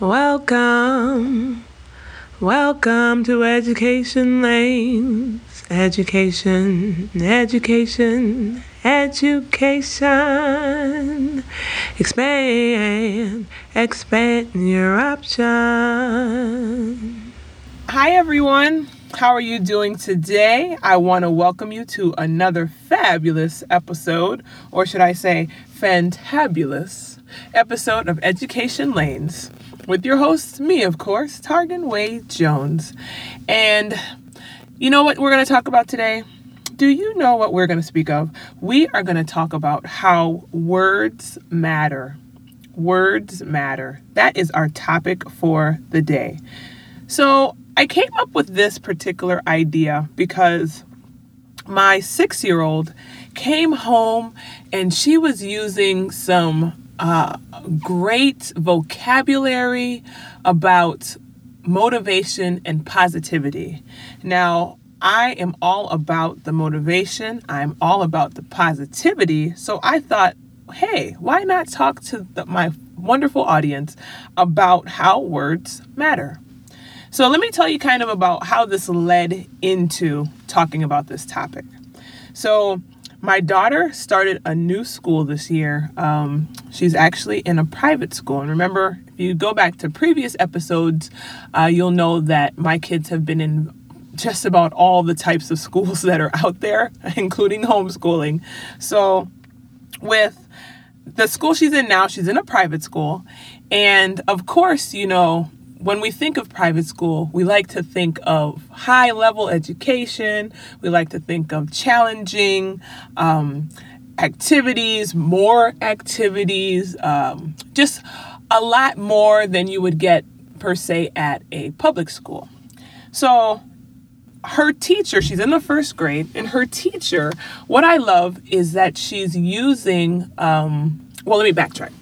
Welcome, welcome to Education Lanes. Education, education, education. Expand, expand your options. Hi, everyone. How are you doing today? I want to welcome you to another fabulous episode, or should I say, fantabulous episode of Education Lanes with your host, me, of course, Targan Wade Jones. And you know what we're going to talk about today? Do you know what we're going to speak of? We are going to talk about how words matter. Words matter. That is our topic for the day. So, I came up with this particular idea because my six year old came home and she was using some uh, great vocabulary about motivation and positivity. Now, I am all about the motivation, I'm all about the positivity. So I thought, hey, why not talk to the, my wonderful audience about how words matter? So let me tell you kind of about how this led into talking about this topic. So, my daughter started a new school this year. Um, she's actually in a private school. And remember, if you go back to previous episodes, uh, you'll know that my kids have been in just about all the types of schools that are out there, including homeschooling. So, with the school she's in now, she's in a private school. And of course, you know, when we think of private school, we like to think of high level education, we like to think of challenging um, activities, more activities, um, just a lot more than you would get per se at a public school. So, her teacher, she's in the first grade, and her teacher, what I love is that she's using, um, well, let me backtrack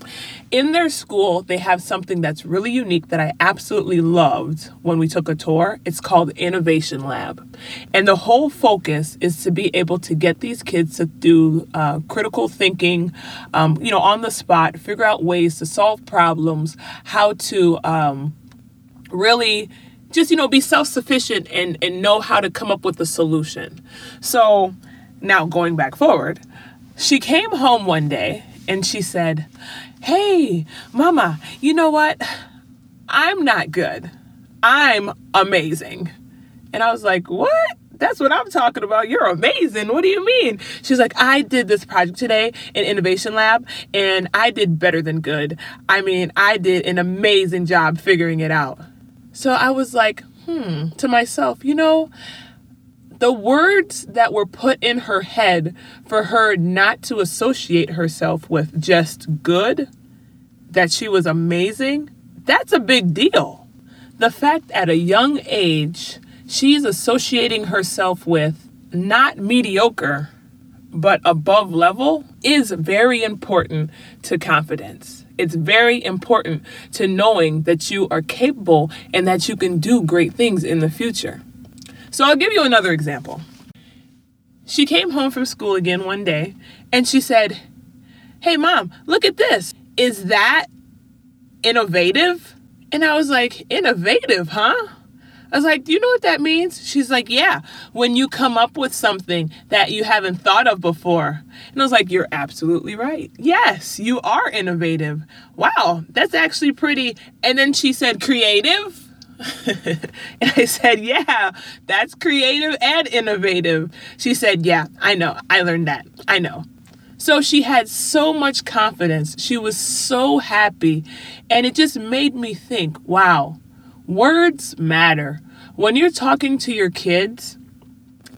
in their school, they have something that's really unique that I absolutely loved when we took a tour. It's called Innovation Lab. And the whole focus is to be able to get these kids to do uh, critical thinking, um, you know, on the spot, figure out ways to solve problems, how to um, really just, you know, be self sufficient and, and know how to come up with a solution. So now going back forward, she came home one day and she said, Hey, mama, you know what? I'm not good. I'm amazing. And I was like, What? That's what I'm talking about. You're amazing. What do you mean? She's like, I did this project today in Innovation Lab and I did better than good. I mean, I did an amazing job figuring it out. So I was like, hmm, to myself, you know, the words that were put in her head for her not to associate herself with just good, that she was amazing, that's a big deal. The fact at a young age, she's associating herself with not mediocre, but above level is very important to confidence. It's very important to knowing that you are capable and that you can do great things in the future. So I'll give you another example. She came home from school again one day and she said, Hey, mom, look at this. Is that innovative? And I was like, Innovative, huh? I was like, Do you know what that means? She's like, Yeah, when you come up with something that you haven't thought of before. And I was like, You're absolutely right. Yes, you are innovative. Wow, that's actually pretty. And then she said, Creative? and I said, Yeah, that's creative and innovative. She said, Yeah, I know. I learned that. I know. So she had so much confidence. She was so happy. And it just made me think wow, words matter. When you're talking to your kids,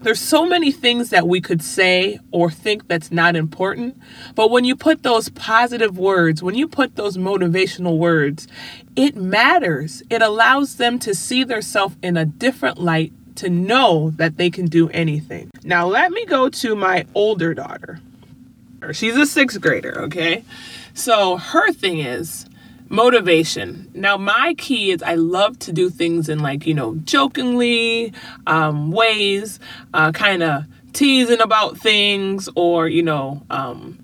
there's so many things that we could say or think that's not important. But when you put those positive words, when you put those motivational words, it matters. It allows them to see themselves in a different light to know that they can do anything. Now, let me go to my older daughter. She's a sixth grader, okay? So her thing is, motivation. Now, my key is I love to do things in like, you know, jokingly um, ways, uh, kind of teasing about things or, you know, um,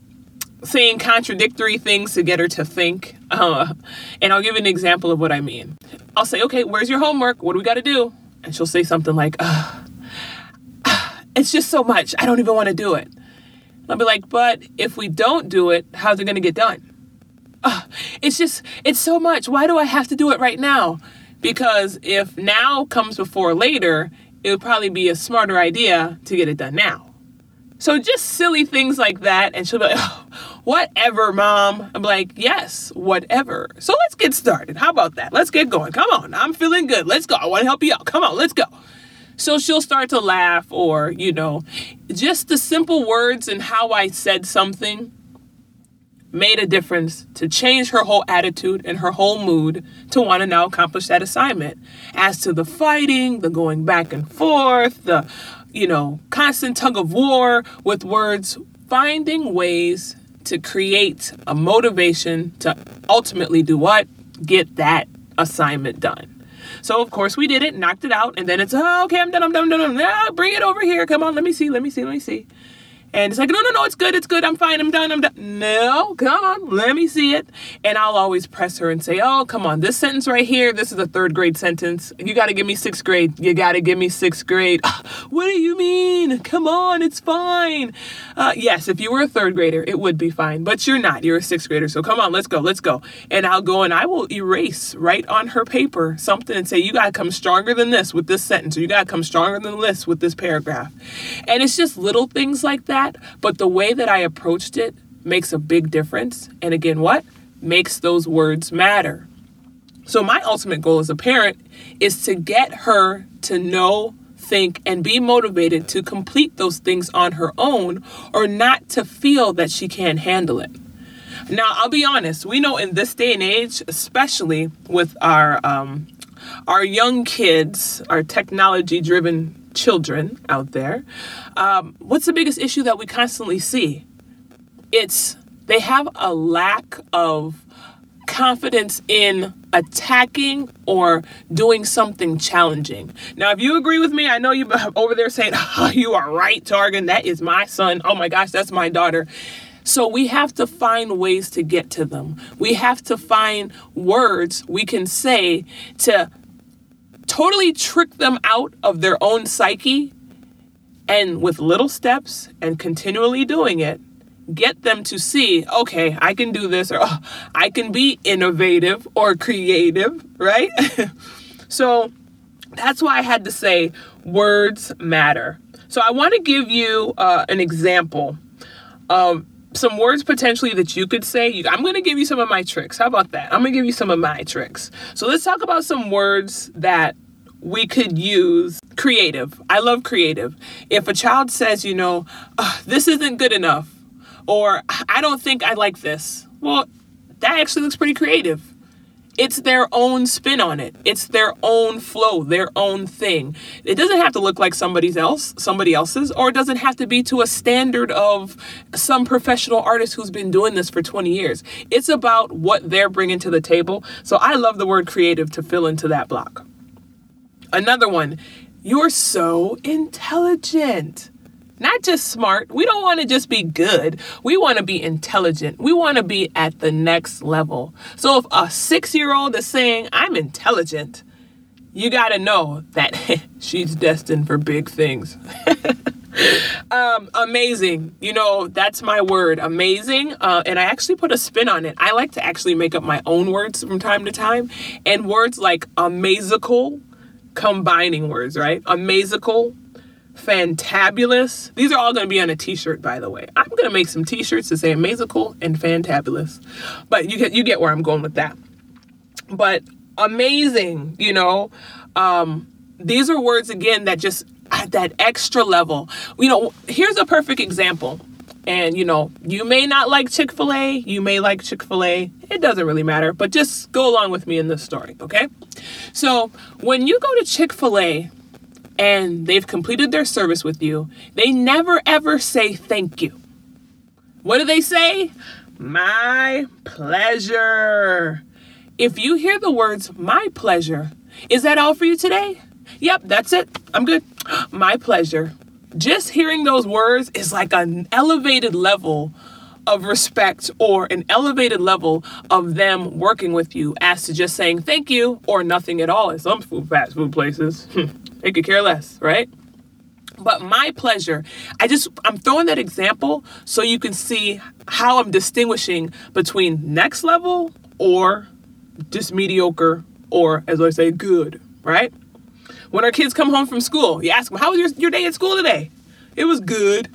saying contradictory things to get her to think. Uh, and I'll give an example of what I mean. I'll say, okay, where's your homework? What do we got to do? And she'll say something like, uh, it's just so much. I don't even want to do it. I'll be like, but if we don't do it, how's it going to get done? Uh, it's just, it's so much. Why do I have to do it right now? Because if now comes before later, it would probably be a smarter idea to get it done now. So just silly things like that. And she'll be like, oh, whatever, mom. I'm like, yes, whatever. So let's get started. How about that? Let's get going. Come on. I'm feeling good. Let's go. I want to help you out. Come on, let's go. So she'll start to laugh, or, you know, just the simple words and how I said something made a difference to change her whole attitude and her whole mood to want to now accomplish that assignment. As to the fighting, the going back and forth, the, you know, constant tug of war with words, finding ways to create a motivation to ultimately do what? Get that assignment done. So of course we did it, knocked it out, and then it's oh, okay, I'm done, I'm done, I'm done. Now ah, bring it over here. Come on, let me see, let me see, let me see. And it's like, no, no, no, it's good, it's good, I'm fine, I'm done, I'm done. No, come on, let me see it. And I'll always press her and say, oh, come on, this sentence right here, this is a third grade sentence. You got to give me sixth grade. You got to give me sixth grade. what do you mean? Come on, it's fine. Uh, yes, if you were a third grader, it would be fine, but you're not. You're a sixth grader. So come on, let's go, let's go. And I'll go and I will erase right on her paper something and say, you got to come stronger than this with this sentence, or you got to come stronger than this with this paragraph. And it's just little things like that that, but the way that I approached it makes a big difference. And again, what? Makes those words matter. So, my ultimate goal as a parent is to get her to know, think, and be motivated to complete those things on her own or not to feel that she can't handle it. Now, I'll be honest, we know in this day and age, especially with our um, our young kids, our technology driven children out there, um, what's the biggest issue that we constantly see? It's they have a lack of confidence in attacking or doing something challenging. Now, if you agree with me, I know you over there saying, oh, "You are right, Targan. That is my son. Oh my gosh, that's my daughter." So we have to find ways to get to them. We have to find words we can say to totally trick them out of their own psyche and with little steps and continually doing it get them to see okay i can do this or oh, i can be innovative or creative right? So that's why i had to say words matter. So i want to give you uh, an example of some words potentially that you could say. I'm going to give you some of my tricks. How about that? I'm going to give you some of my tricks. So let's talk about some words that we could use creative. I love creative. If a child says, you know, this isn't good enough, or I don't think I like this, well, that actually looks pretty creative. It's their own spin on it. It's their own flow, their own thing. It doesn't have to look like somebody else, somebody else's, or it doesn't have to be to a standard of some professional artist who's been doing this for 20 years. It's about what they're bringing to the table. So I love the word creative to fill into that block. Another one, you're so intelligent not just smart. We don't want to just be good. We want to be intelligent. We want to be at the next level. So if a six year old is saying, I'm intelligent, you got to know that she's destined for big things. um, amazing. You know, that's my word, amazing. Uh, and I actually put a spin on it. I like to actually make up my own words from time to time. And words like amazical, combining words, right? Amazical, fantabulous. These are all going to be on a t-shirt, by the way. I'm going to make some t-shirts to say amazical and fantabulous. But you get you get where I'm going with that. But amazing, you know, um, these are words again that just at that extra level. You know, here's a perfect example. And you know, you may not like Chick fil A, you may like Chick fil A, it doesn't really matter, but just go along with me in this story, okay? So, when you go to Chick fil A, and they've completed their service with you, they never ever say thank you. What do they say? My pleasure. If you hear the words my pleasure, is that all for you today? Yep, that's it. I'm good. My pleasure. Just hearing those words is like an elevated level of respect or an elevated level of them working with you as to just saying thank you or nothing at all at some food fast food places. they could care less, right? But my pleasure, I just, I'm throwing that example so you can see how I'm distinguishing between next level or just mediocre or, as I say, good, right? When our kids come home from school, you ask them, How was your, your day at school today? It was good.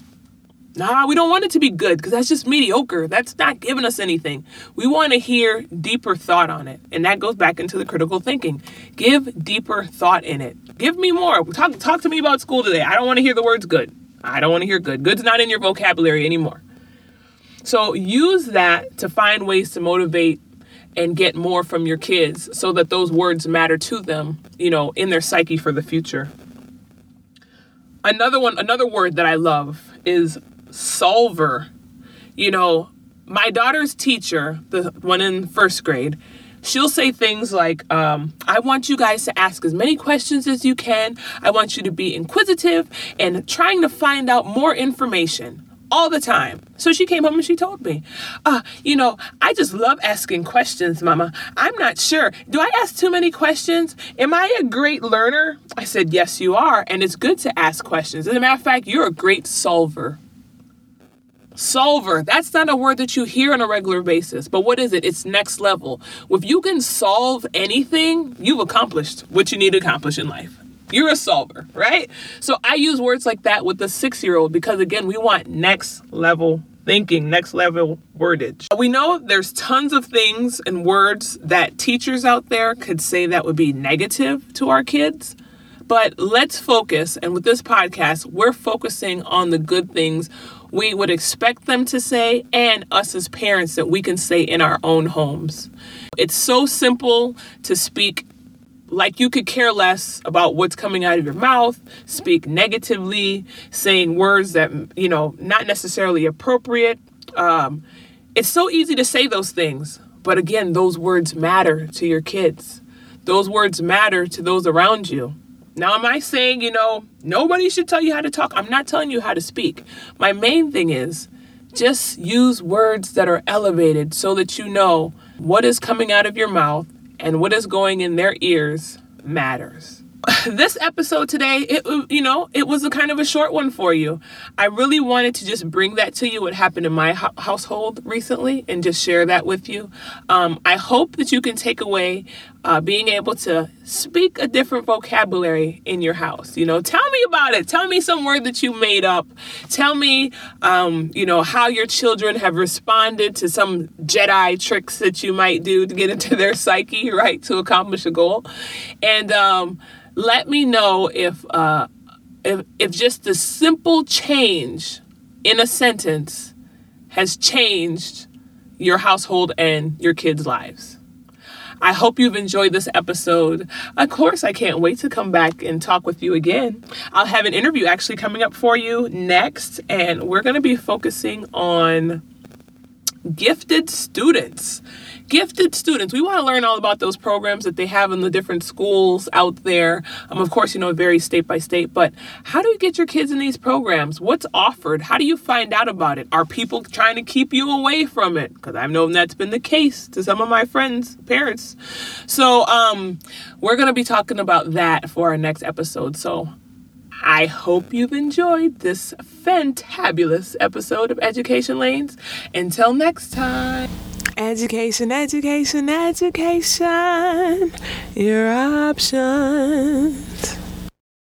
Nah, we don't want it to be good because that's just mediocre. That's not giving us anything. We want to hear deeper thought on it. And that goes back into the critical thinking. Give deeper thought in it. Give me more. Talk, talk to me about school today. I don't want to hear the words good. I don't want to hear good. Good's not in your vocabulary anymore. So use that to find ways to motivate and get more from your kids so that those words matter to them, you know, in their psyche for the future. Another one, another word that I love is solver. You know, my daughter's teacher, the one in first grade, she'll say things like, um, I want you guys to ask as many questions as you can. I want you to be inquisitive and trying to find out more information all the time. So she came home and she told me, uh, you know, I just love asking questions, Mama. I'm not sure. Do I ask too many questions? Am I a great learner? I said, Yes, you are. And it's good to ask questions. As a matter of fact, you're a great solver. Solver, that's not a word that you hear on a regular basis, but what is it? It's next level. If you can solve anything, you've accomplished what you need to accomplish in life. You're a solver, right? So I use words like that with the six year old because, again, we want next level thinking, next level wordage. We know there's tons of things and words that teachers out there could say that would be negative to our kids. But let's focus, and with this podcast, we're focusing on the good things we would expect them to say and us as parents that we can say in our own homes. It's so simple to speak like you could care less about what's coming out of your mouth, speak negatively, saying words that, you know, not necessarily appropriate. Um, it's so easy to say those things, but again, those words matter to your kids. Those words matter to those around you. Now, am I saying, you know, nobody should tell you how to talk? I'm not telling you how to speak. My main thing is just use words that are elevated so that you know what is coming out of your mouth and what is going in their ears matters. this episode today, it you know, it was a kind of a short one for you. I really wanted to just bring that to you. What happened in my ho- household recently, and just share that with you. Um, I hope that you can take away uh, being able to speak a different vocabulary in your house. You know, tell me about it. Tell me some word that you made up. Tell me, um, you know, how your children have responded to some Jedi tricks that you might do to get into their psyche, right, to accomplish a goal, and. Um, let me know if uh, if if just the simple change in a sentence has changed your household and your kids' lives. I hope you've enjoyed this episode. Of course, I can't wait to come back and talk with you again. I'll have an interview actually coming up for you next, and we're going to be focusing on gifted students gifted students. We want to learn all about those programs that they have in the different schools out there. Um, of course, you know, it varies state by state, but how do you get your kids in these programs? What's offered? How do you find out about it? Are people trying to keep you away from it? Because I've known that's been the case to some of my friends' parents. So, um, we're going to be talking about that for our next episode. So, I hope you've enjoyed this fantabulous episode of Education Lanes. Until next time. Education, education, education. Your option.